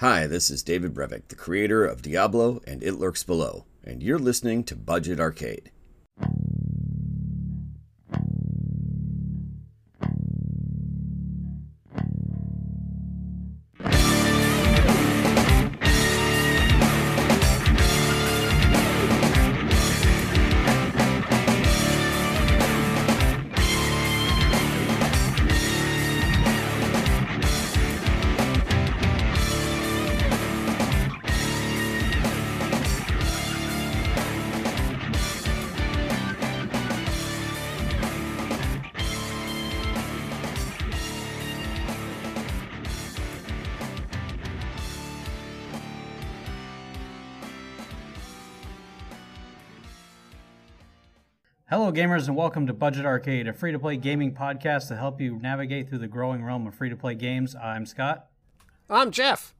Hi, this is David Brevik, the creator of Diablo and It Lurks Below, and you're listening to Budget Arcade. Hello, gamers, and welcome to Budget Arcade, a free to play gaming podcast to help you navigate through the growing realm of free to play games. I'm Scott. I'm Jeff.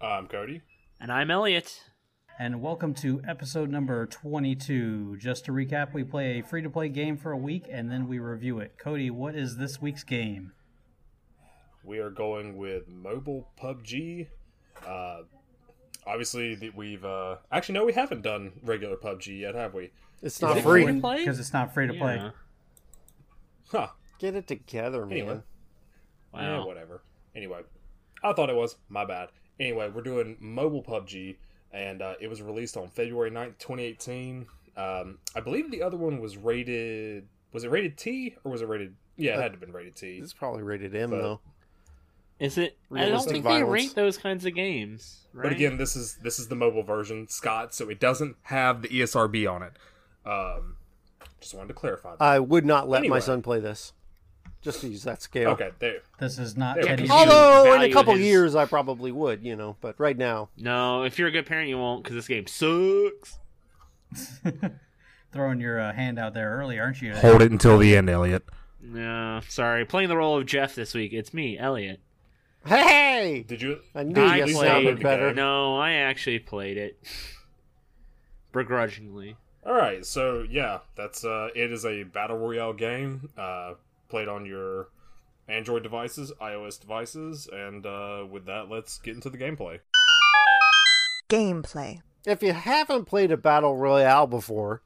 I'm Cody. And I'm Elliot. And welcome to episode number 22. Just to recap, we play a free to play game for a week and then we review it. Cody, what is this week's game? We are going with mobile PUBG. Uh, obviously, we've. Uh, actually, no, we haven't done regular PUBG yet, have we? It's not free. free to play? Because it's not free to play. Huh. Get it together, man. Anyway. Yeah, whatever. Anyway, I thought it was. My bad. Anyway, we're doing mobile PUBG, and uh, it was released on February 9th, 2018. Um, I believe the other one was rated. Was it rated T or was it rated? Yeah, it had to have been rated T. It's probably rated M But- though. Is it? I don't think violence. they rank those kinds of games. Right? But again, this is this is the mobile version, Scott, so it doesn't have the ESRB on it. Um, just wanted to clarify that. I would not let my son play this. Just to use that scale. okay, there. This is not There we Teddy's. Although in a couple his- years I probably would, you know, but right now, no, if you're a good parent, you won't because this game sucks. throwing your uh, hand out there early, aren't you? Hold it until the end, Elliot. No, sorry. Playing the role of Jeff this week, it's me, Elliot. Hey, Did you? I knew I you played- sounded better. No, I actually played it begrudgingly. All right, so yeah, that's uh, it is a battle royale game. Uh, played on your Android devices, iOS devices, and uh, with that, let's get into the gameplay. Gameplay. If you haven't played a battle royale before,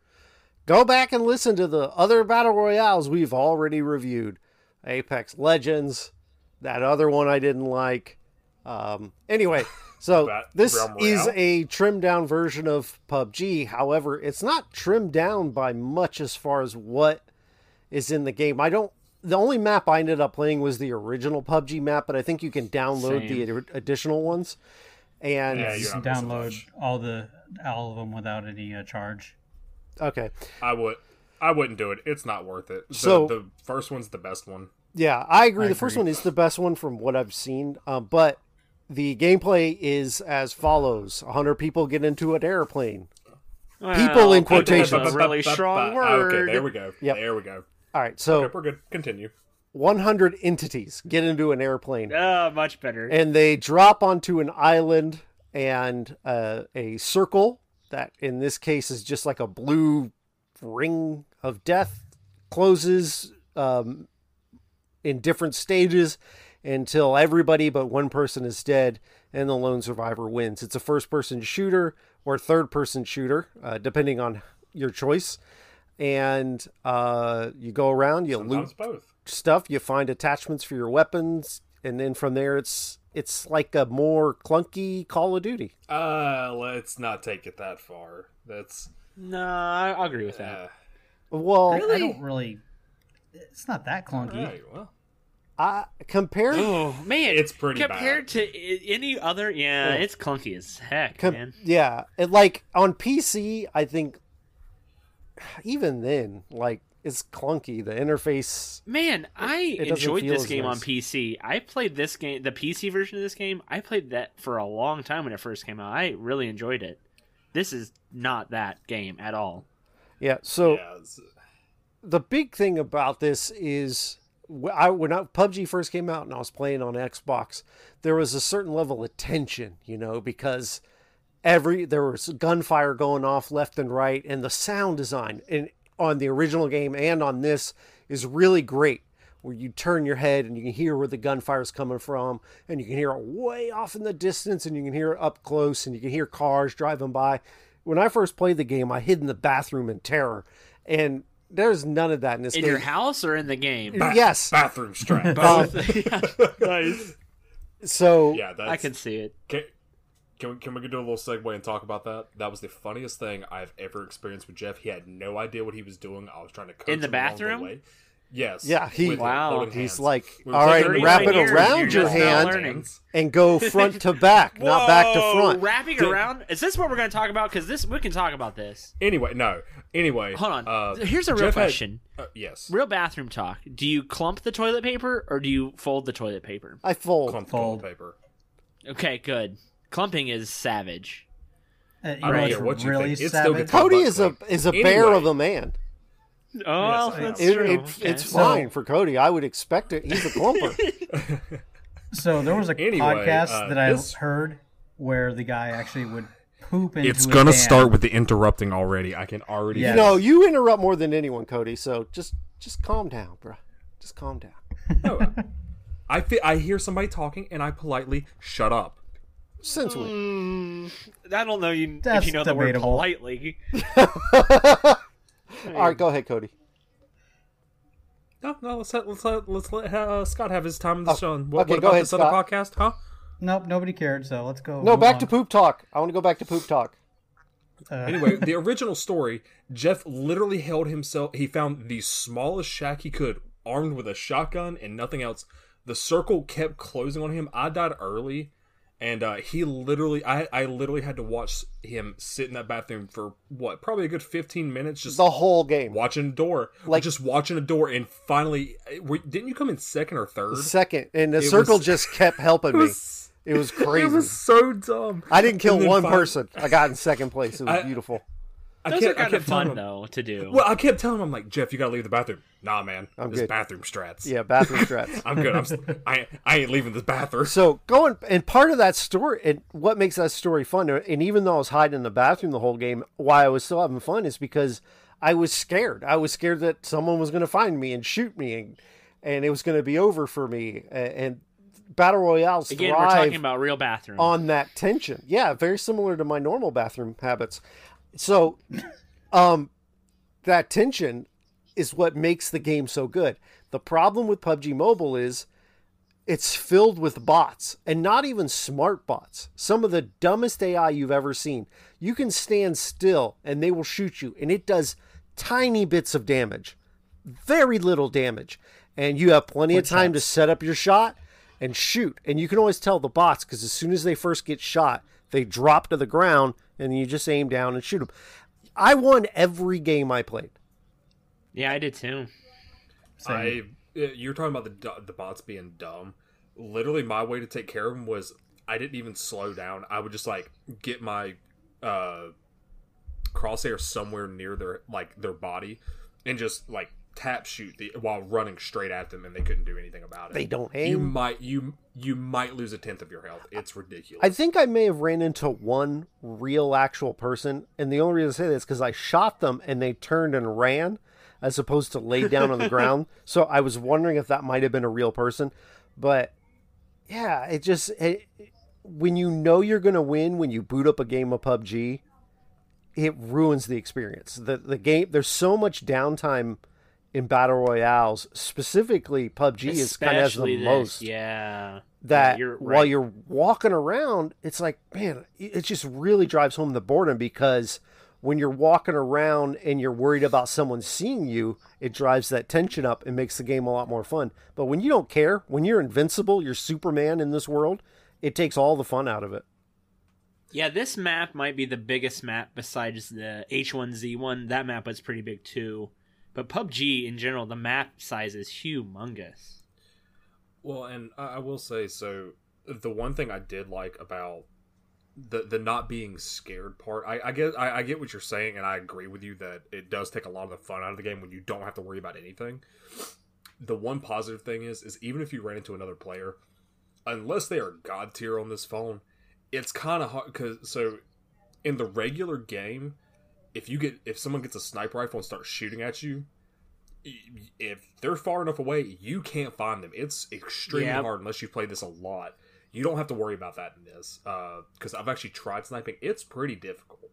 go back and listen to the other battle royales we've already reviewed. Apex Legends, that other one I didn't like. Um, anyway, so Bat- this Realm is Royale? a trimmed down version of PUBG. However, it's not trimmed down by much as far as what is in the game. I don't. The only map I ended up playing was the original PUBG map, but I think you can download the ad- additional ones. And Yeah, You can download much. all the all of them without any uh, charge. okay, I would, I wouldn't do it. It's not worth it. The, So- the first one's the best one. Yeah, I agree. I the first agree. one is the best one from what I've seen. Um, but the gameplay is as follows: 100 people get into an airplane. People in Well, quotations. is a really strong word. Okay, there we go. Yep. There we go. All right, so Okay, we're good. Continue. 100 entities get into an airplane, Uh, much better. and they drop onto an island and uh, a circle that, in this case, is just like a blue ring of death closes um, in different stages until everybody but one person is dead and the lone survivor wins. It's a first person shooter or third person shooter, uh, depending on your choice. And uh, you go around, you loot both. stuff, you find attachments for your weapons, and then from there it's it's like a more clunky Call of Duty. Uh, let's not take it that far. That's no, I I agree with that. uh, Well, I don't really. It's not that clunky. all right, well, I compared Oh man, It's pretty compared bad. to any other. Yeah, Yeah. it's clunky as heck, Com- man. yeah, it, like on PC, I think even then, like it's clunky. The interface Man, I it doesn't enjoyed this as game on. PC. I played this game, the PC version of this game. I played that for a long time when it first came out. I really enjoyed it. This is not that game at all. yeah. So yeah, it's- the big thing about this is I, when I, PUBG first came out and I was playing on Xbox, there was a certain level of tension, you know, because every there was gunfire going off left and right, and the sound design in on the original game and on this is really great. Where you turn your head and you can hear where the gunfire is coming from, and you can hear it way off in the distance, and you can hear it up close, and you can hear cars driving by. When I first played the game, I hid in the bathroom in terror, and there's none of that in this In game. your house or in the game? yes. bathroom strap. Um, Both. Yeah. nice. So yeah, that's, I can see it. Can, can we can we do a little segue and talk about that? That was the funniest thing I've ever experienced with Jeff. He had no idea what he was doing. I was trying to coach In the him along bathroom? way. Yes. Yeah, he- Wow. he's hands. like, We were all right, wrap it around your hand and go front to back, not back to Whoa, front. Wrapping it around. Is this what we're going to talk about? Because this we can talk about this. Anyway, no. Anyway, Hold on. Uh, Here's a real Jeff had- question. uh, yes. Real bathroom talk. Do you clump the toilet paper or do you fold the toilet paper? I fold. Clump Fold. toilet paper. Okay, good. Clumping is savage. Uh, you I know don't care what you really think. It still savage? Cody is a is a bear of a man. Oh, Yes, that's It, true. it- Okay. it's So- fine for Cody. I would expect it. He's a clumper. So there was a Anyway, podcast uh, that I this- heard where the guy actually would poop into. It's gonna hand. start with the interrupting already. I can already. Yeah. You know, you interrupt more than anyone, Cody. So just just calm down, bro. Just calm down. No, I fe- I hear somebody talking and I politely shut up. Since we Mm, I don't know you, if That's you know the word debatable. politely. all right, go ahead, Cody. No, no. Let's let, let's let, let's let uh, Scott have his time in the sun. What, okay, what go about ahead, this other podcast? Huh? Nope, nobody cared. So let's go. No, back on. to poop talk. I want to go back to poop talk. Uh, Anyway, the original story, Jeff literally held himself. He found the smallest shack he could, armed with a shotgun and nothing else. The circle kept closing on him. I died early, and uh, he literally, I, I literally had to watch him sit in that bathroom for what, probably a good fifteen minutes, just The whole game. watching a door, Like- just watching a door, and finally, were, didn't you come in second or third? Second, and the It circle was- just kept helping It me. was- It was crazy. It was so dumb. I didn't kill one fin- person. I got in second place. It was I- beautiful. I Those kept, are kind I of kept telling fun him, though to do. Well, I kept telling him, I'm like, Jeff, you gotta leave the bathroom. Nah, man, I'm this good. bathroom strats. Yeah, bathroom strats. I'm good. I'm. I I ain't leaving this bathroom. So going and part of that story and what makes that story fun, and even though I was hiding in the bathroom the whole game, why I was still having fun is because I was scared. I was scared that someone was going to find me and shoot me, and, and it was going to be over for me. A- And battle royales Again, we're talking about real bathroom. on that tension. Yeah, very similar to my normal bathroom habits. So, um, that tension is what makes the game so good. The problem with PUBG Mobile is it's filled with bots and not even smart bots. Some of the dumbest AI you've ever seen. You can stand still and they will shoot you, and it does tiny bits of damage, very little damage. And you have plenty of time to set up your shot and shoot. And you can always tell the bots because as soon as they first get shot, they drop to the ground and you just aim down and shoot them. I won every game I played. yeah, I did too. I. uh, You're talking about the the bots being dumb. Literally, my way to take care of them was I didn't even slow down. I would just like get my uh crosshair somewhere near their like their body and just like tap shoot the while running straight at them, and they couldn't do anything about it. They don't aim. You might you you might lose a tenth of your health. It's ridiculous. I think I may have ran into one real actual person, and the only reason I say that is because I shot them and they turned and ran, as opposed to lay down on the ground. So I was wondering if that might have been a real person, but yeah, it just it, when you know you're gonna win when you boot up a game of PUBG, it ruins the experience. The the game there's so much downtime in battle royales, specifically PUBG is kind of has the this. most Yeah. that Yeah, you're while you're walking around, it's like, man, it just really drives home the boredom because when you're walking around and you're worried about someone seeing you, it drives that tension up and makes the game a lot more fun. But when you don't care, when you're invincible, you're Superman in this world, it takes all the fun out of it. Yeah, this map might be the biggest map besides the H1Z1. That map was pretty big too. But PUBG in general, the map size is humongous. Well, and I, will say so. The one thing I did like about the the not being scared part, I, I get I, I get what you're saying, and I agree with you that it does take a lot of the fun out of the game when you don't have to worry about anything. The one positive thing is, is even if you ran into another player, unless they are god tier on this phone, it's kind of hard because so in the regular game, if you get if someone gets a sniper rifle and starts shooting at you, if they're far enough away, you can't find them. It's extremely hard unless you've played this a lot. You don't have to worry about that in this because I've actually tried sniping. It's pretty difficult.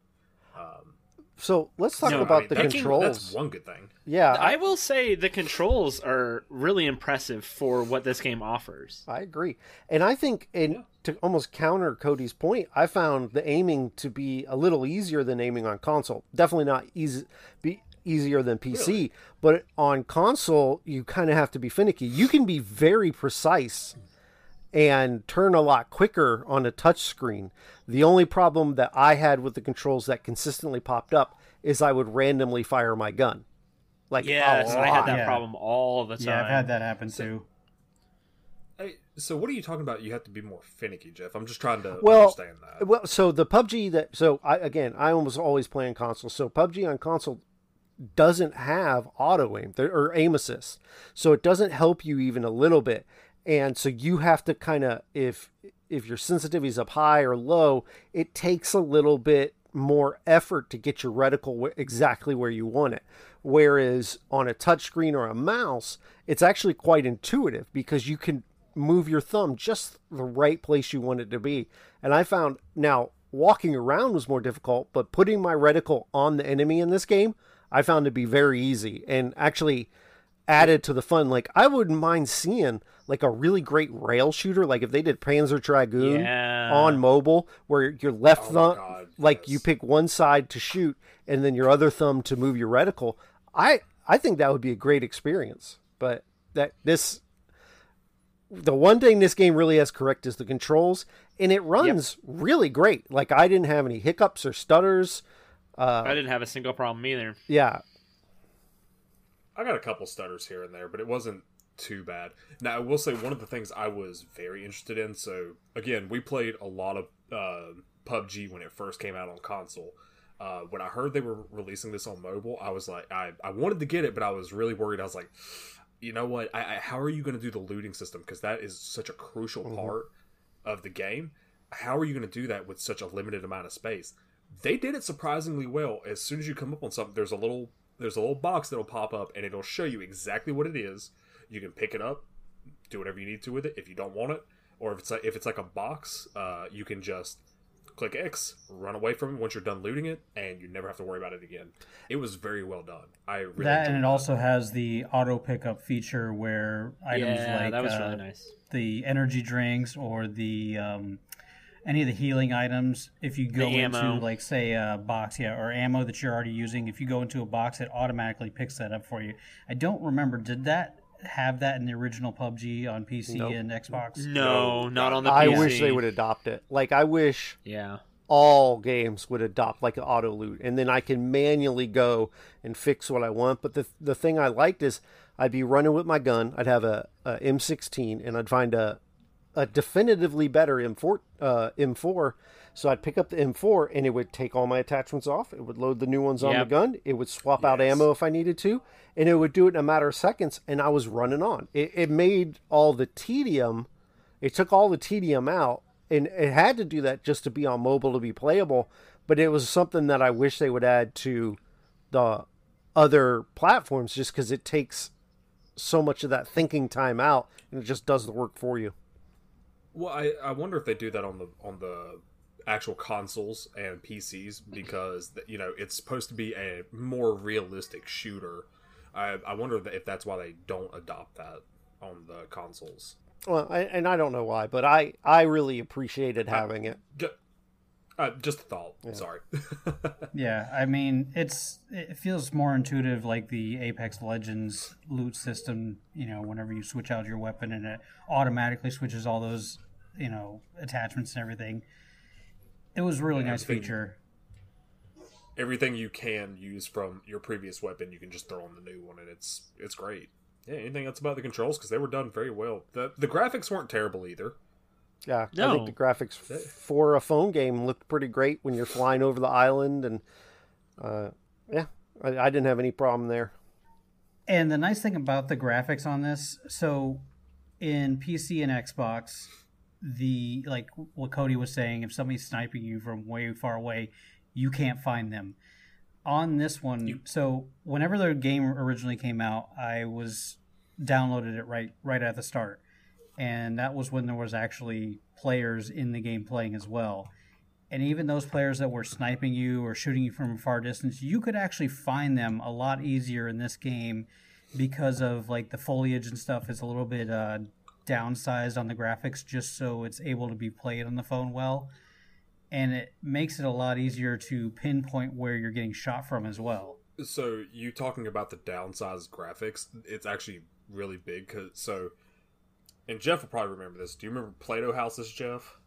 Um, So let's talk No, about I mean, the that can- controls. that's one good thing. yeah, I will say the controls are really impressive for what this game offers. I agree. And I think, and to almost counter Cody's point, I found the aiming to be a little easier than aiming on console. Definitely not easy, be easier than PC, but on console, you kind of have to be finicky. You can be very precise and turn a lot quicker on a touch screen. The only problem that I had with the controls that consistently popped up is I would randomly fire my gun. Like a Yes, I had that Yeah. problem all the time. Yeah, I've had that happen too. Hey, so what are you talking about? You have to be more finicky, Jeff. I'm just trying to well, understand that. Well, so the PUBG that so I again I almost always play on console. So PUBG on console doesn't have auto aim or aim assist, so it doesn't help you even a little bit. And so you have to kind of if if your sensitivity is up high or low, it takes a little bit more effort to get your reticle exactly where you want it. Whereas on a touchscreen or a mouse, it's actually quite intuitive because you can move your thumb just the right place you want it to be. And I found now walking around was more difficult, but putting my reticle on the enemy in this game, I found to be very easy and actually added to the fun. Like I wouldn't mind seeing like a really great rail shooter, like if they did Panzer Dragoon Yeah. on mobile, where your left Oh thumb, God, like you pick one side to shoot and then your other thumb to move your reticle. I I think that would be a great experience. But that this the one thing this game really has correct is the controls, and it runs really great. Like I didn't have any hiccups or stutters. Uh, I didn't have a single problem either. Yeah, I got a couple stutters here and there, but it wasn't too bad. Now, I will say one of the things I was very interested in. So, again, we played a lot of uh, PUBG when it first came out on console. Uh, when I heard they were releasing this on mobile, I was like, I, I wanted to get it, but I was really worried. I was like, you know what? I, I, how are you going to do the looting system? Because that is such a crucial part of the game. How are you going to do that with such a limited amount of space? They did it surprisingly well. As soon as you come up on something, there's a little there's a little box that'll pop up and it'll show you exactly what it is. You can pick it up, do whatever you need to with it if you don't want it, or if it's like if it's like a box, uh, you can just click X, run away from it once you're done looting it, and you never have to worry about it again. It was very well done. I really that enjoyed and it also has the auto pickup feature where items yeah, like that was uh, really nice. the energy drinks or the um, any of the healing items, if you go into ammo. like say a box, yeah, or ammo that you're already using, if you go into a box, it automatically picks that up for you. I don't remember. Did that have that in the original PUBG on PC Nope. and Xbox? No, No, not on the PC. I PC. wish they would adopt it. Like I wish Yeah. all games would adopt like an auto loot, and then I can manually go and fix what I want. But the the thing I liked is I'd be running with my gun. I'd have a, a M16, and I'd find a a definitively better M4 uh, M4. So I'd pick up the M4, and it would take all my attachments off. It would load the new ones on the gun. It would swap out ammo if I needed to, and it would do it in a matter of seconds. And I was running on. It, it made all the tedium. It took all the tedium out, and it had to do that just to be on mobile to be playable. But it was something that I wish they would add to the other platforms, just because it takes so much of that thinking time out, and it just does the work for you. Well, I, I wonder if they do that on the on the actual consoles and PCs because you know it's supposed to be a more realistic shooter. I I wonder if that's why they don't adopt that on the consoles. Well, I, and I don't know why, but I I really appreciated having it. Just, uh, just a thought. Sorry. Yeah, I mean, it's it feels more intuitive like the Apex Legends loot system. You know, whenever you switch out your weapon and it automatically switches all those, you know, attachments and everything. It was a really And nice feature. everything you can use from your previous weapon, you can just throw on the new one, and it's it's great. Yeah, anything else about the controls because they were done very well. the The graphics weren't terrible either. Yeah, I No. think the graphics f- for a phone game looked pretty great when you're flying over the island, and uh, yeah, I, I didn't have any problem there. And the nice thing about the graphics on this, so in PC and Xbox, the like what Cody was saying, if somebody's sniping you from way far away, you can't find them. On this one, so whenever the game originally came out, I was downloaded it right right at the start, and that was when there was actually players in the game playing as well. And even those players that were sniping you or shooting you from a far distance, you could actually find them a lot easier in this game because of like the foliage and stuff is a little bit uh, downsized on the graphics just so it's able to be played on the phone well. And it makes it a lot easier to pinpoint where you're getting shot from as well. So you talking about the downsized graphics? It's actually really big. Cause, so, and Jeff will probably remember this. Do you remember Play-Doh houses, Jeff?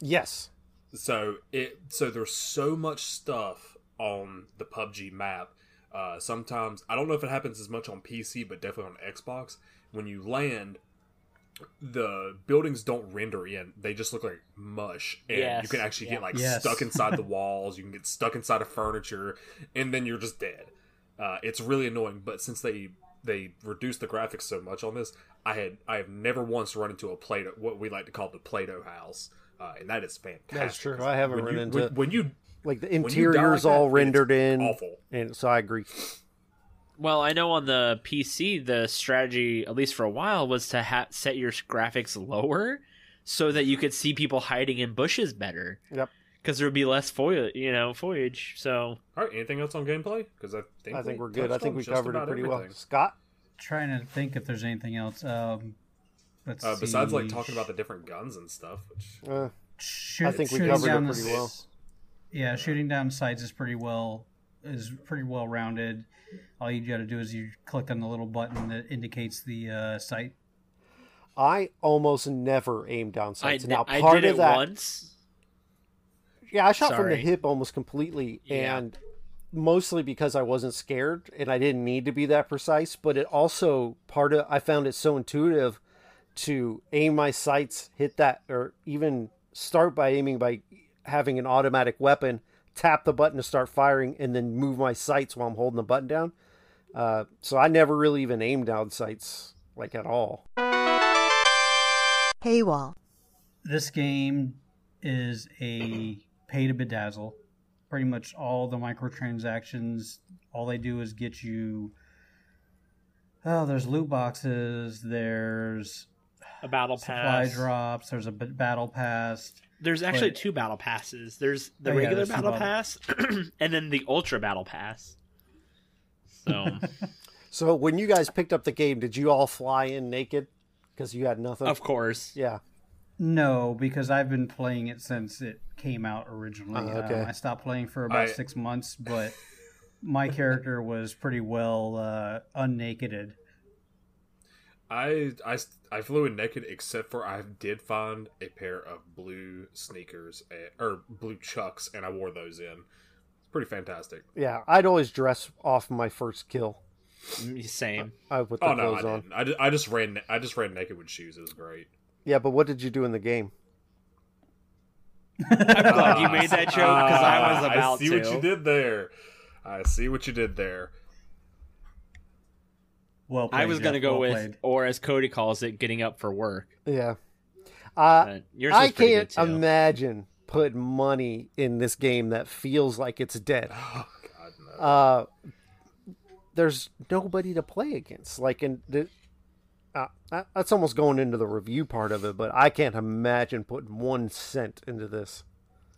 Yes, so it so there's so much stuff on the PUBG map. Uh, sometimes I don't know if it happens as much on PC, but definitely on Xbox. When you land, the buildings don't render in; they just look like mush, and Yes. you can actually get like Yes. stuck inside the walls. You can get stuck inside of furniture, and then you're just dead. Uh, it's really annoying. But since they they reduced the graphics so much on this, I had I have never once run into a Play-Doh, what we like to call the Play-Doh house, uh, and that is fantastic. That's true. I haven't when run you, into when, when you like the when you interior's like that, all it's rendered in, awful. and so I agree. Well, I know on the PC, the strategy, at least for a while, was to ha- set your graphics lower so that you could see people hiding in bushes better. Yep. Because there would be less foliage, you know, foliage. So All right, anything else on gameplay? Because I think I think we we're good. I think we just covered it about pretty well. Scott, Trying to think if there's anything else. Um, let's Uh, besides like talking about the different guns and stuff, which uh, Shoot- I think we covered it down pretty well. Yeah, shooting down sights is pretty well is pretty well rounded. All you got to do is you click on the little button that indicates the uh, sight. I almost never aim down sights. d- now I part did of it that, once. yeah, I shot from the hip almost completely, Yeah. and mostly because I wasn't scared and I didn't need to be that precise. But it also part of I found it so intuitive to aim my sights, hit that, or even start by aiming by having an automatic weapon, tap the button to start firing, and then move my sights while I'm holding the button down. Uh, so I never really even aim down sights like at all. Paywall. This game is a pay to bedazzle. Pretty much all the microtransactions, all they do is get you. Oh, there's loot boxes. There's A battle supply drops. There's a b- battle pass. There's actually But- two battle passes. There's the Oh, yeah, regular there's battle battle- pass, and then the ultra battle pass. So, So when you guys picked up the game, did you all fly in naked because you had nothing? of course, Yeah. No, because I've been playing it since it came out originally. Oh, okay. Um, I stopped playing for about I- six months, but my character was pretty well uh, unnakeded. I, I I flew in naked except for I did find a pair of blue sneakers eh, or blue chucks and I wore those in. It's pretty fantastic. Yeah, I'd always dress off my first kill. Mm, same. I would put the Oh no, I clothes on. I just, I just ran I just ran naked with shoes. It was great. Yeah, but what did you do in the game? I'm glad you made that joke because I was Ah, about I see to. what you did there. I see what you did there. Well, played, I was gonna go well with, played. or as Cody calls it, getting up for work. Yeah. Uh, yours I can't imagine putting money in this game that feels like it's dead. Oh God no. Uh, there's nobody to play against. Like, in the, uh, that's almost going into the review part of it, but I can't imagine putting one cent into this.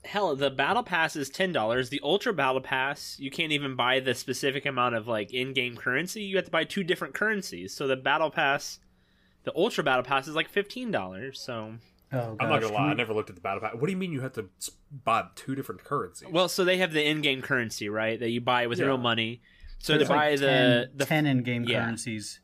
Hell, the battle pass is ten dollars. The ultra battle pass, you can't even buy the specific amount of like in-game currency. You have to buy two different currencies. So the battle pass, the ultra battle pass is like fifteen dollars. So Oh, I'm not gonna lie. I never looked at the battle pass. What do you mean you have to buy two different currencies? well, so they have the in-game currency, right? That you buy with Yeah. real money. So There's to buy like the 10, the 10 in-game yeah. currencies.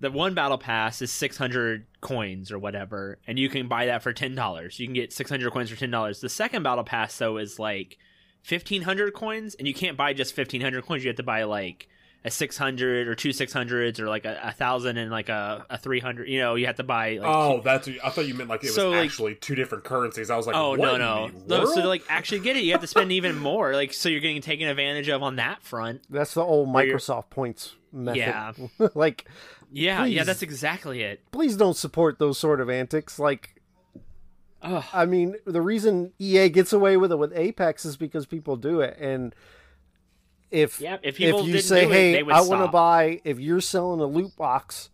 The one battle pass is 600 coins or whatever and you can buy that for $10 you can get 600 coins for $10 the second battle pass though is like fifteen hundred coins, and you can't buy just fifteen hundred coins. You have to buy like a six hundred or two six hundreds or like a, a thousand and like a, a three hundred. You know, you have to buy. Like, oh, that's. I thought you meant like it was like- actually two different currencies. I was like, Oh what no no no! So to like actually get it, you have to spend even more. Like so, you're getting taken advantage of on that front. That's the old Microsoft points method. Yeah. like, Yeah, yeah, that's exactly it. please don't support those sort of antics. Like, Ugh. I mean, the reason EA gets away with it with Apex is because people do it, and if Yeah, if people you say, do it, "Hey, I want to buy," if you're selling a loot box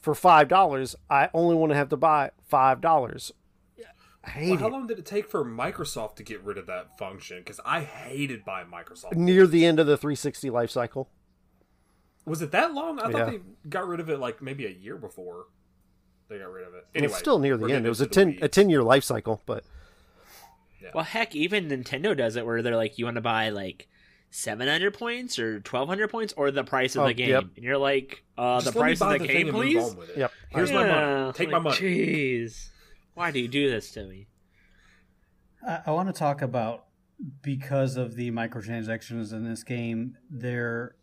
for five dollars, I only want to have to buy five dollars. Hate Well, how it. long did it take for Microsoft to get rid of that function? Because I hated buying Microsoft. Near the end of the 360 life cycle. Was it that long? I Yeah. thought they got rid of it like maybe a year before they got rid of it. Anyway, it's still near the end. It was a ten a ten year life cycle, but Well, heck, even Nintendo does it where they're like, you want to buy like 700 points or 1200 points or the price of Oh, the game. yep. And you're like, uh, Just the price of buy the, game, please? on with it. Yep. Here's my money. Take like, my money. Jeez. Why do you do this to me? I, I want to talk about because of the microtransactions in this game, there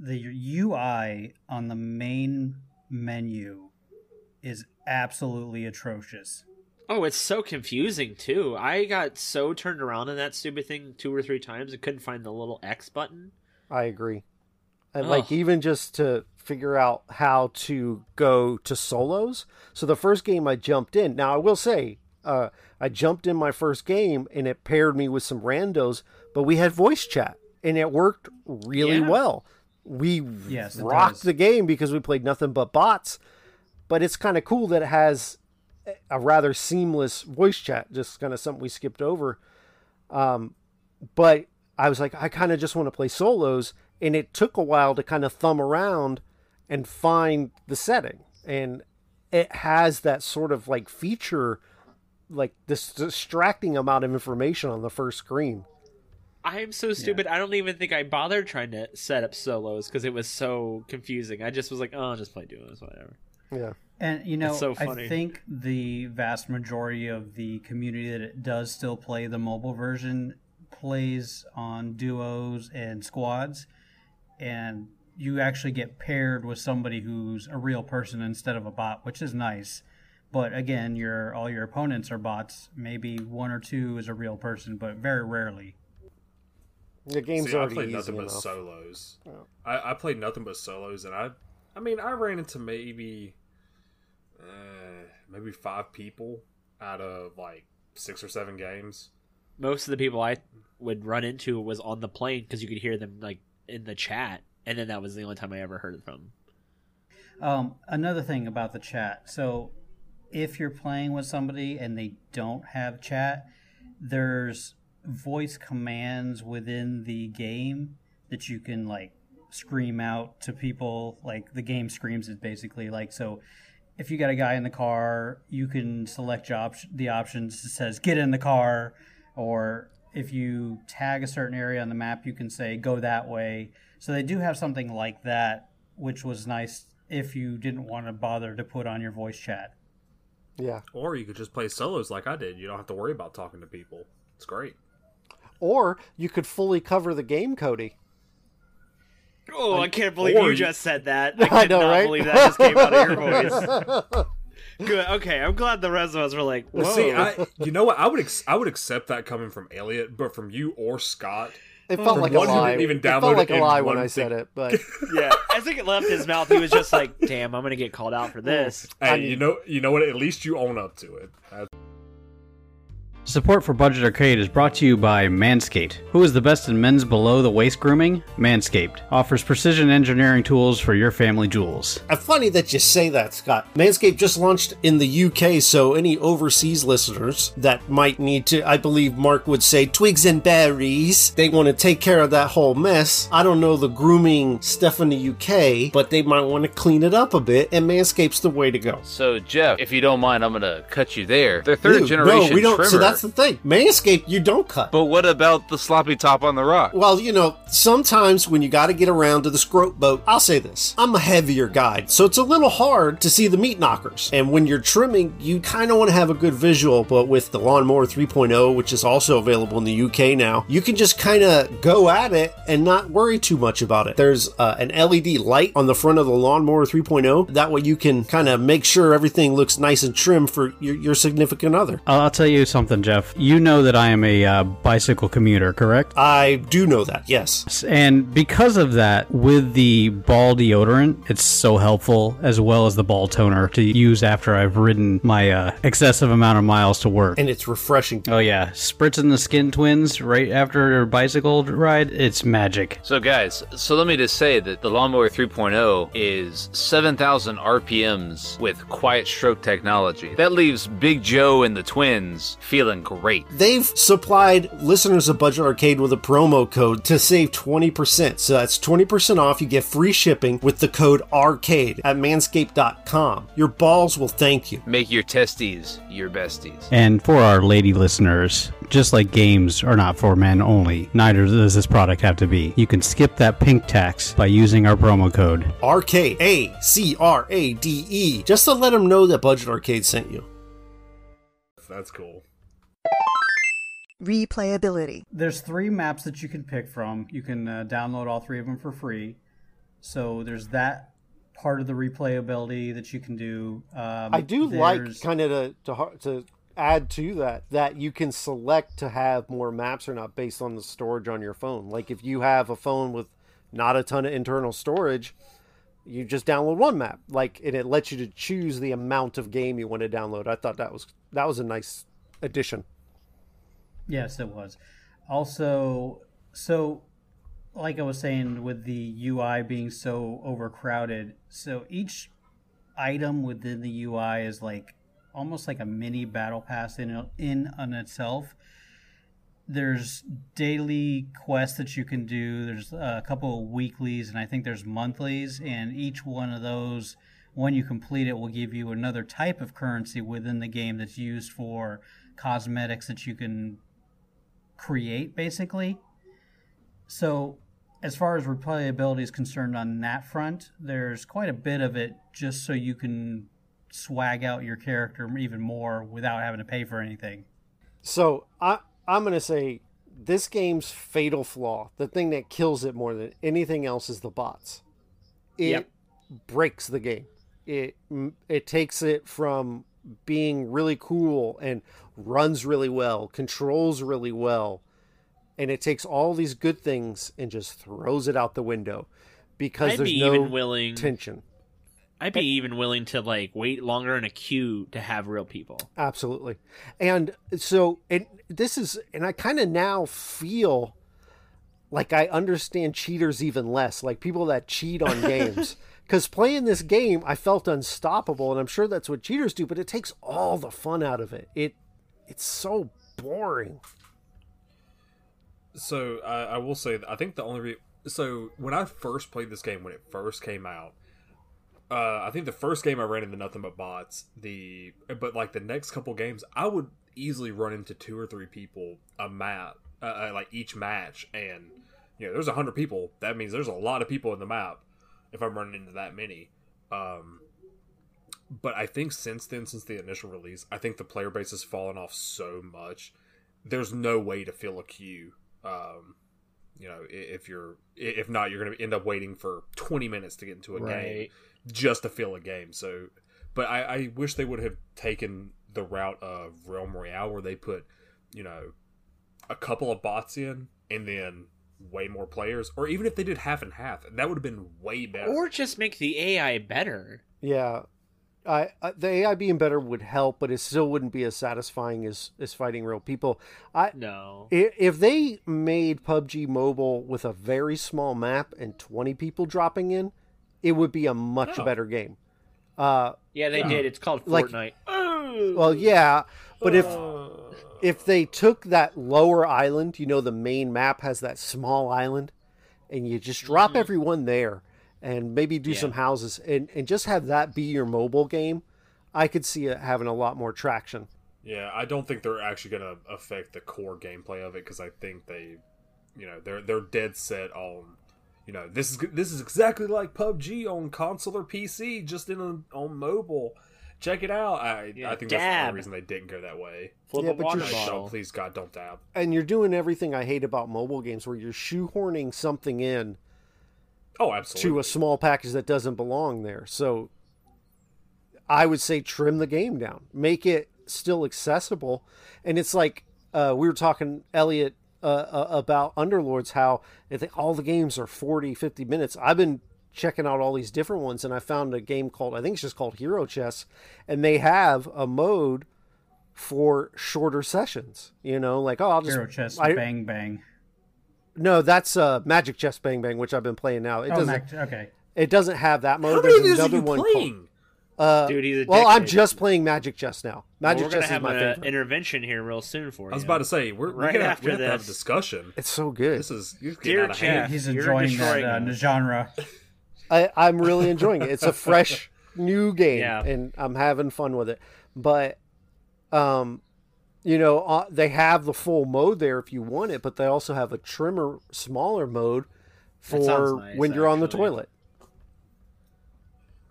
the UI on the main menu is absolutely atrocious. Oh, it's so confusing too. I got so turned around in that stupid thing two or three times and couldn't find the little X button. I agree. And Ugh. like even just to figure out how to go to solos. So the first game I jumped in. Now I will say, uh, I jumped in my first game and it paired me with some randos, but we had voice chat and it worked really Yeah. well. We Yes, rocked the game because we played nothing but bots. But it's kind of cool that it has a rather seamless voice chat, just kind of something we skipped over. Um, but I was like, I kind of just want to play solos, and it took a while to kind of thumb around and find the setting, and it has that sort of like feature, like this distracting amount of information on the first screen. I am so stupid. I don't even think I bothered trying to set up solos because it was so confusing. I just was like, oh, I'll just play duos, whatever. Yeah, And you know, so I think the vast majority of the community that does still play the mobile version plays on duos and squads, and you actually get paired with somebody who's a real person instead of a bot, which is nice. But again, your all your opponents are bots. Maybe one or two is a real person, but very rarely. The game's See, I played easy nothing but enough. solos. I, I played nothing but solos, and I, I mean, I ran into maybe, uh, maybe five people out of like six or seven games. Most of the people I would run into was on the plane because you could hear them like in the chat, and then that was the only time I ever heard from. Um, another thing about the chat. So, if you're playing with somebody and they don't have chat, there's voice commands within the game that you can like scream out to people. Like the game screams it basically. Like so, if you got a guy in the car, you can select op- the options that says "Get in the car," or if you tag a certain area on the map, you can say "Go that way." So they do have something like that, which was nice if you didn't want to bother to put on your voice chat. Yeah, Or you could just play solos like I did. You don't have to worry about talking to people. It's great. Or you could fully cover the game, Cody. Oh, I can't believe you you- just said that. I I know, cannot right? believe that just came out of your voice. Good. Okay, I'm glad the rest of us were like, "Whoa." See, I, you know what? I would, ex- I would accept that coming from Elliot, but from you or Scott, It felt From like a one who lie. didn't even it felt like a lie when one I said thing. it, but yeah, as it left his mouth, he was just like, "Damn, I'm gonna get called out for this." hey, I you know, you know what? At least you own up to it. That's- Support for Budget Arcade is brought to you by Manscaped. Who is the best in men's below the waist grooming? Manscaped offers precision engineering tools for your family jewels. Uh, Funny that you say that, Scott. Manscaped just launched in the UK, so any overseas listeners that might need to, I believe Mark would say, twigs and berries, they want to take care of that whole mess. I don't know the grooming stuff in the UK, but they might want to clean it up a bit, and Manscaped's the way to go. So, Jeff, if you don't mind, I'm going to cut you there. Their third Ew, generation no, we don't. trimmer. So that's that's the thing. Manscaped, you don't cut. But what about the sloppy top on the rock? Well, you know, sometimes when you got to get around to the scrote boat, I'll say this I'm a heavier guy, so it's a little hard to see the meat knockers. And when you're trimming, you kind of want to have a good visual, but with the Lawnmower 3.0, which is also available in the UK now, you can just kind of go at it and not worry too much about it. There's uh, an LED light on the front of the Lawnmower 3.0. That way you can kind of make sure everything looks nice and trim for your, your significant other. I'll, I'll tell you something, Jeff. You know that I am a uh, bicycle commuter, correct? I do know that, yes. And because of that, with the ball deodorant, it's so helpful, as well as the ball toner to use after I've ridden my uh, excessive amount of miles to work. And it's refreshing. Oh yeah, spritzing the skin twins right after a bicycle ride, it's magic. So, guys, so let me just say that the Lawnmower 3.0 is 7,000 RPMs with quiet stroke technology. That leaves Big Joe and the twins feeling great. They've supplied listeners of Budget Arcade with a promo code to save 20%. So that's 20% off. You get free shipping with the code ARCADE at manscaped.com. Your balls will thank you. Make your testes your besties. And for our lady listeners, just like games are not for men only, neither does this product have to be. You can skip that pink tax by using our promo code. Arcade. A C R A D E. Just to let them know that Budget Arcade sent you. That's cool. Replayability. There's three maps that you can pick from. You can uh, download all three of them for free. So there's that part of the replayability that you can do. Um, I do like kind of to, to to add to that that you can select to have more maps or not based on the storage on your phone. Like if you have a phone with not a ton of internal storage, you just download one map. Like and it lets you to choose the amount of game you want to download. I thought that was that was a nice addition. Yes, it was. Also, so like I was saying, with the UI being so overcrowded, so each item within the UI is like almost like a mini battle pass in in on itself. There's daily quests that you can do. There's a couple of weeklies, and I think there's monthlies. And each one of those, when you complete it, will give you another type of currency within the game that's used for cosmetics that you can create, basically. So, as far as replayability is concerned on that front, there's quite a bit of it just so you can swag out your character even more without having to pay for anything. So I I'm gonna say this game's fatal flaw, the thing that kills it more than anything else, is the bots. It Yep. breaks the game. It it takes it from being really cool and runs really well, controls really well, and it takes all these good things and just throws it out the window because I'd there's be no even willing. tension. I'd be even willing to like wait longer in a queue to have real people. Absolutely. And so and this is and I kind of now feel like I understand cheaters even less, like people that cheat on games. Cuz playing this game, I felt unstoppable and I'm sure that's what cheaters do, but it takes all the fun out of it. It it's so boring. So I I will say that I think the only re- so when I first played this game when it first came out, uh, I think the first game I ran into nothing but bots. The but like the next couple games, I would easily run into two or three people a map, uh, uh, like each match, and you know there's a hundred people. That means there's a lot of people in the map. If I'm running into that many, um, but I think since then, since the initial release, I think the player base has fallen off so much. There's no way to fill a queue. Um, you know, if you're if not, you're going to end up waiting for 20 minutes to get into a game just to fill a game. So, but I, I wish they would have taken the route of Realm Royale where they put, you know, a couple of bots in and then way more players, or even if they did half and half, that would have been way better. Or just make the AI better. Yeah. I, I the AI being better would help, but it still wouldn't be as satisfying as as fighting real people. I No. I- If they made PUBG Mobile with a very small map and 20 people dropping in, it would be a much Oh. better game. Uh, Yeah, they did. It's called Like- Fortnite. well, yeah, but if Uh, if they took that lower island, you know, the main map has that small island, and you just drop everyone there, and maybe do Mm-hmm. Yeah. some houses, and and just have that be your mobile game, I could see it having a lot more traction. Yeah, I don't think they're actually going to affect the core gameplay of it because I think they, you know, they're they're dead set on, you know, this is this is exactly like PUBG on console or PC, just in a, on mobile. Check it out. I Yeah, I think that's the only reason they didn't go that way. Flip Yeah, a but water you're- No, bottle. don't, please God, don't dab. And you're doing everything I hate about mobile games, where you're shoehorning something in Oh, absolutely. to a small package that doesn't belong there. So I would say trim the game down, make it still accessible. And it's like uh, we were talking, Elliot, uh, uh, about Underlords, how I think all the games are 40, 50 minutes. I've been checking out all these different ones, and I found a game called, I think it's just called Hero Chess, and they have a mode for shorter sessions. You know, like, oh, I'll just. Hero chess, I- bang bang. No, that's uh, Magic Chess Bang Bang, which I've been playing now. It Oh, doesn't. Mac, okay. It doesn't have that mode. How many of There's these are another you one playing? called. Uh, Dude, he's well, I'm just playing Magic Chess now. Well, Magic we're gonna Chess is have my an favorite. intervention here real soon for you. I was about to say we're, Right we're gonna, after we have to have a discussion. it's so good. This is you're getting Dear out of Jeff. hand. He's You're enjoying that uh, us. genre. I, I'm really enjoying it. It's a fresh new game, Yeah. and I'm having fun with it. But, um, you know, uh, they have the full mode there if you want it, but they also have a trimmer, smaller mode for nice, when you're on the toilet.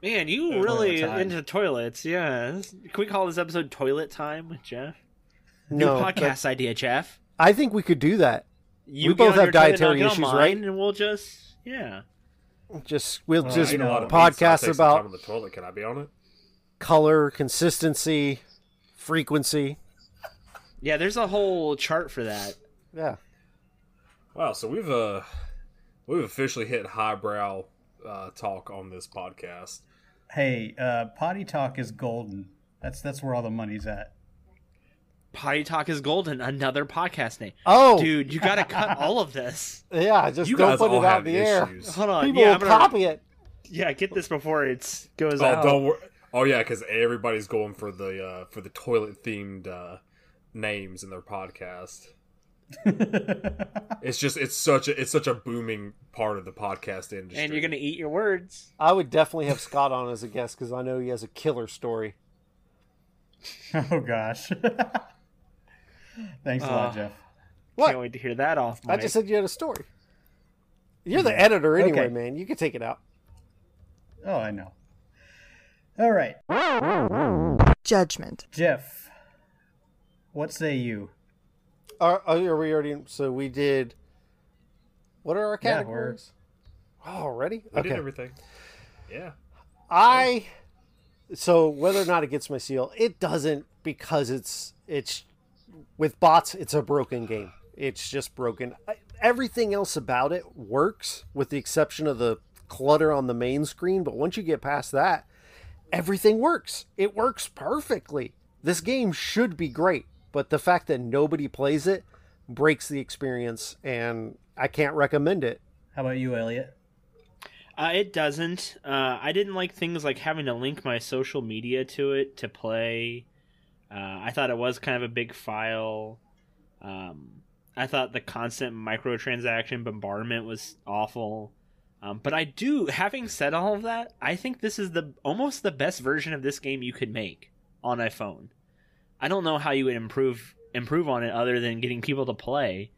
Man, you Toilet really time. into toilets? Yeah. Can we call this episode "Toilet Time" with Jeff? New No, but podcast idea, Jeff. I think we could do that. You We both have dietary I'll get on issues, right? And we'll just yeah. Just we'll Well, just you A lot of podcast about time on the toilet. Can I be on it? color, consistency, frequency. Yeah, there's a whole chart for that. Yeah. Wow, so we've uh we've officially hit highbrow uh, talk on this podcast. Hey, uh, potty talk is golden. That's that's where all the money's at. Potty Talk is Golden, another podcast name. Oh, Dude, you gotta cut all of this. yeah. Just You don't put it out have in the air. Hold on, People yeah, will I'm gonna, copy it. yeah, get this before it goes Oh, out. don't worry. Oh yeah, because everybody's going for the uh, for the toilet themed uh, names in their podcast. It's just it's such a it's such a booming part of the podcast industry. and you're gonna eat your words. I would definitely have Scott on as a guest because I know he has a killer story. Oh gosh. Thanks a Uh, lot, Jeff. What? Can't wait to hear that off. I just said you had a story. You're the editor anyway, Okay. man. You can take it out. Oh, I know. All right, Judgment. Jeff. What say you? Are, are we already? So we did. What are our Yeah, categories? oh, already? we Okay. did everything. Yeah. I so whether or not it gets my seal, it doesn't because it's it's with bots. It's a broken game. It's just broken. Everything else about it works, with the exception of the clutter on the main screen. But once you get past that, everything works. It works perfectly. This game should be great, but the fact that nobody plays it breaks the experience, and I can't recommend it. How about you, Elliot? Uh, it doesn't. Uh, I didn't like things like having to link my social media to it to play. Uh, I thought it was kind of a big file. Um, I thought the constant microtransaction bombardment was awful. Um, but I do, having said all of that, I think this is the almost the best version of this game you could make on a phone. I don't know how you would improve improve on it other than getting people to play.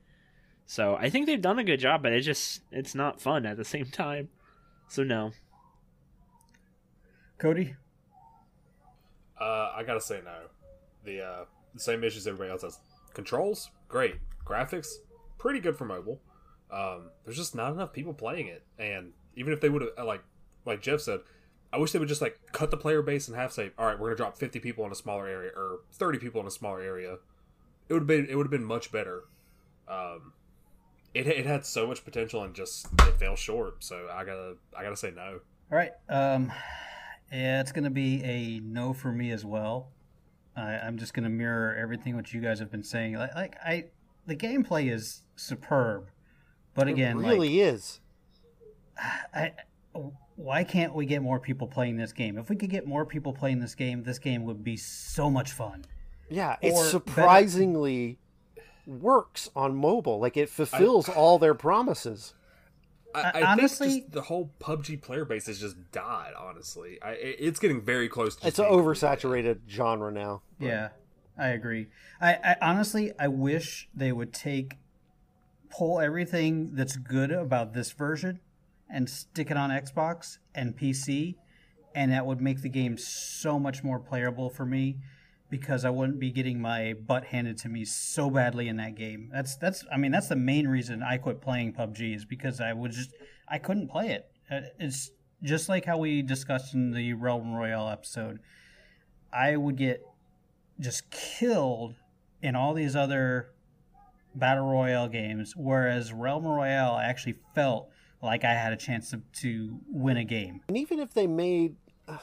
So I think they've done a good job, but it just it's not fun at the same time. So no. Cody? Uh, I gotta say no. The uh, same issues everybody else has. Controls, great. Graphics, pretty good for mobile. Um, there's just not enough people playing it, and even if they would have, like, like Jeff said, I wish they would just like cut the player base in half. Say, all right, we're gonna drop 50 people in a smaller area or 30 people in a smaller area. It would have been it would have been much better. Um, it it had so much potential and just it fell short. So I gotta I gotta say no. All right. Um, yeah, it's going to be a no for me as well. I, I'm just going to mirror everything what you guys have been saying. Like, like I, the gameplay is superb, but again, it like, really is. I, why can't we get more people playing this game? If we could get more people playing this game, this game would be so much fun. Yeah, Or it better- surprisingly works on mobile. Like it fulfills all their promises. I, I honestly- think just the whole PUBG player base has just died. Honestly, I, it's getting very close. to It's an being completely oversaturated genre now. Yeah. I agree. I, I honestly, I wish they would take pull everything that's good about this version and stick it on Xbox and PC, and that would make the game so much more playable for me because I wouldn't be getting my butt handed to me so badly in that game. That's that's I mean that's the main reason I quit playing PUBG is because I was just I couldn't play it. Uh, It's just like how we discussed in the Realm Royale episode. I would get just killed in all these other battle royale games, whereas Realm Royale I actually felt like I had a chance to, to win a game. And even if they made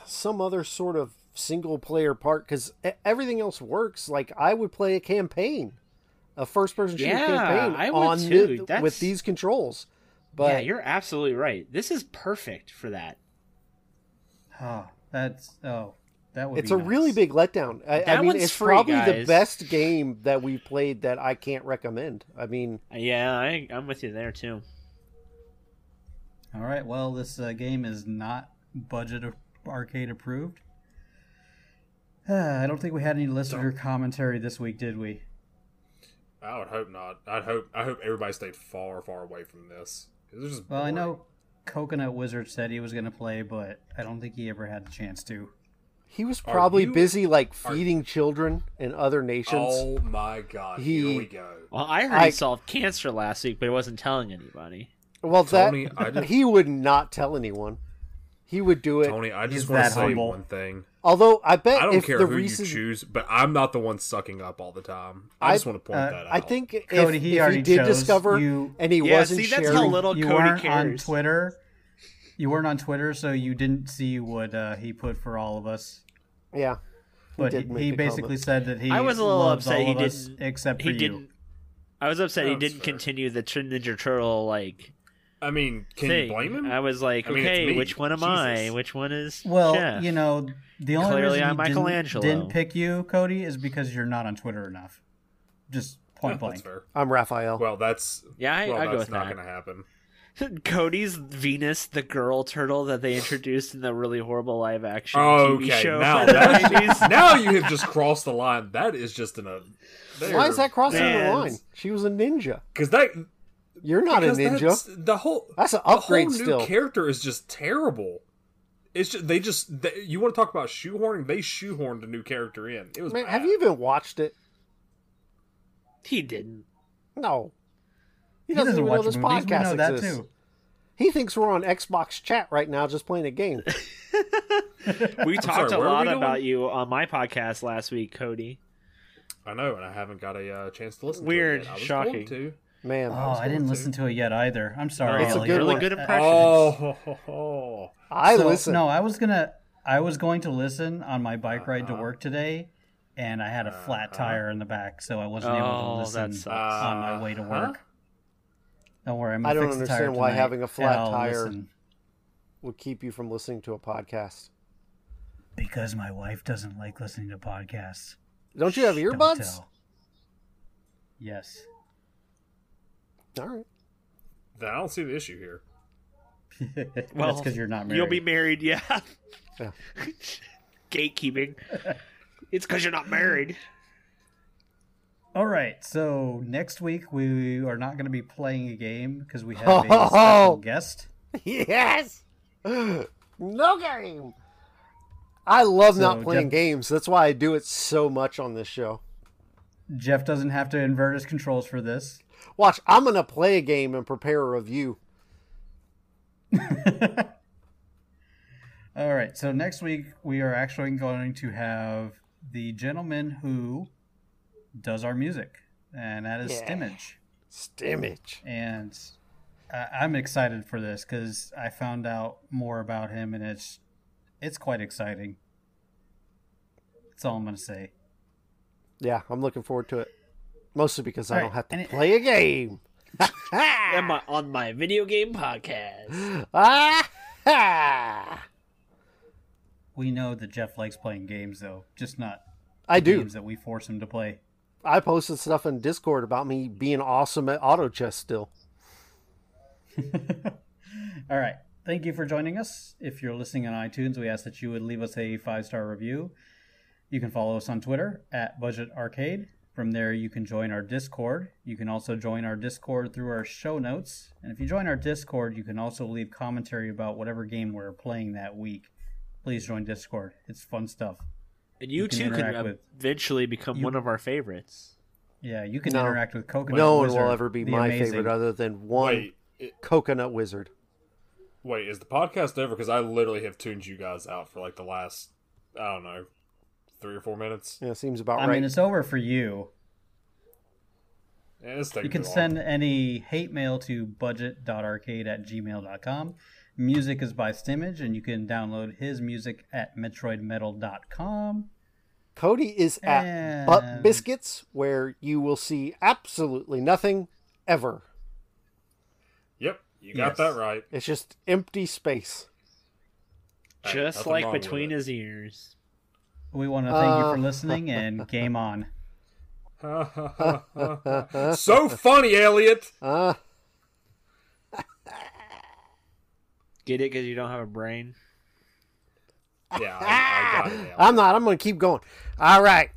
some other sort of single player part, because everything else works, like I would play a campaign, a first person shooter Yeah, campaign I would on too. the- with these controls. yeah, But you're absolutely right. This is perfect for that. Oh, that's oh, that would it's be a really big letdown. I, I That mean, one's it's free, probably the best game that we played that I can't recommend. I mean, Yeah, I, I'm with you there too. All right, well, this uh, game is not budget arcade approved. I don't think we had any listener commentary this week, did we? I would hope not. I'd hope. I hope everybody stayed far, far away from this. 'Cause it's just Well, I know Coconut Wizard said he was going to play, but I don't think he ever had the chance to. he was probably you- busy like are- feeding children in other nations. Oh my god! He- Here we go. Well, I heard I- he solved cancer last week, but he wasn't telling anybody. well, Tony, that I just- he would not tell anyone. He would do it. Tony, I just want to say humble. one thing. Although I bet I don't if care the who reason you choose, but I'm not the one sucking up all the time. I just want to point uh, that out. I think if, Cody, he if already he did chose discover you- and he Yeah, wasn't see, that's sharing, how little you Cody weren't on. Twitter. You weren't on Twitter, so you didn't see what uh, he put for all of us. yeah, But he, did make he basically comment. said that he I was a little upset he didn't. except for he you. didn't. I was upset he That's didn't fair. continue the Ninja Turtle like I mean, can thing. you blame him? I was like, I mean, okay, me. which one am I? Which one is Well, Jeff? you know, the only Clearly, reason I'm he didn't, Michelangelo. didn't pick you, Cody, is because you're not on Twitter enough. Just point Yeah, that's blank. fair. I'm Raphael. Well, that's Yeah, I- well, I go that's with not that. going to happen. Cody's Venus, the girl turtle that they introduced in the really horrible live action Oh, TV okay. show. Now, from that, now you have just crossed the line. That is just an a. Why is that crossing Man. the line? She was a ninja. Because that You're not a because ninja. The whole That's an the upgrade whole new still. character is just terrible. It's just they just they, you want to talk about shoehorning? They shoehorned a new character in. It was Man, bad. have you even watched it? he didn't. No. He He doesn't, doesn't even know watch this movies. We podcast know that exists. too. He thinks we're on Xbox chat right now just playing a game. We talked sorry, a lot about you on my podcast last week, Cody. I know, and I haven't got a uh, chance to listen. Weird, to it yet. I was shocking. Going to. Man, Oh, I didn't going listen to it yet either. I'm sorry, It's a good really one. good impressions. Oh, ho, ho, ho. I So, listen. No, I was gonna. I was going to listen on my bike ride Uh-huh. to work today, and I had a flat tire in the back, so I wasn't able to Oh, listen that sucks. on my way to Uh-huh. work. Don't worry, I'm I don't fix the tire understand why tonight, having a flat tire- listen. Would keep you from listening to a podcast. because my wife doesn't like listening to podcasts. Don't you have Shh, don't earbuds? tell. Yes. All right. Then I don't see the issue here. well, that's because you're not married. You'll be married, yeah. Yeah. Gatekeeping. it's because you're not married. All right. So next week we are not going to be playing a game because we have Oh. a special guest. Yes. no game. I love not playing Jeff- games. That's why I do it so much on this show. Jeff doesn't have to invert his controls for this. Watch, I'm gonna play a game and prepare a review. All right. So next week we are actually going to have the gentleman who does our music, and that is Yeah. Stemage. Stemage. And I- I'm excited for this because I found out more about him, and it's it's quite exciting. That's all I'm going to say. Yeah, I'm looking forward to it. Mostly because I All don't have to and it- play a game. On my, on my video game podcast. ah. We know that Jeff likes playing games, though, just not I do. games that we force him to play. I posted stuff in Discord about me being awesome at auto chess still. All right. Thank you for joining us. If you're listening on iTunes, we ask that you would leave us a five star review. You can follow us on Twitter at Budget Arcade. From there, you can join our Discord. You can also join our Discord through our show notes. And if you join our Discord, you can also leave commentary about whatever game we're playing that week. Please join Discord. It's fun stuff. And you, You can too can with- eventually become you- one of our favorites. Yeah, you can No. interact with Coconut no one will ever be my amazing. favorite other than one Wait, it, coconut wizard. wait, is the podcast over? Because I literally have tuned you guys out for like the last, I don't know, three or four minutes. Yeah, seems about right. I right. mean, it's over for you. Yeah, it's You can too long. send any hate mail to budget.arcade at gmail.com. Music is by Stemage, and you can download his music at metroidmetal.com. Cody is at And- Butt Biscuits, where you will see absolutely nothing ever. Yep, you got Yes. that right. It's just empty space. Just like between his ears. We want to thank you Uh. for listening, and game on. so funny, Elliot. Uh, Get it because you don't have a brain? Yeah, I, I got it. Elliot. I'm not. I'm going to keep going. All right.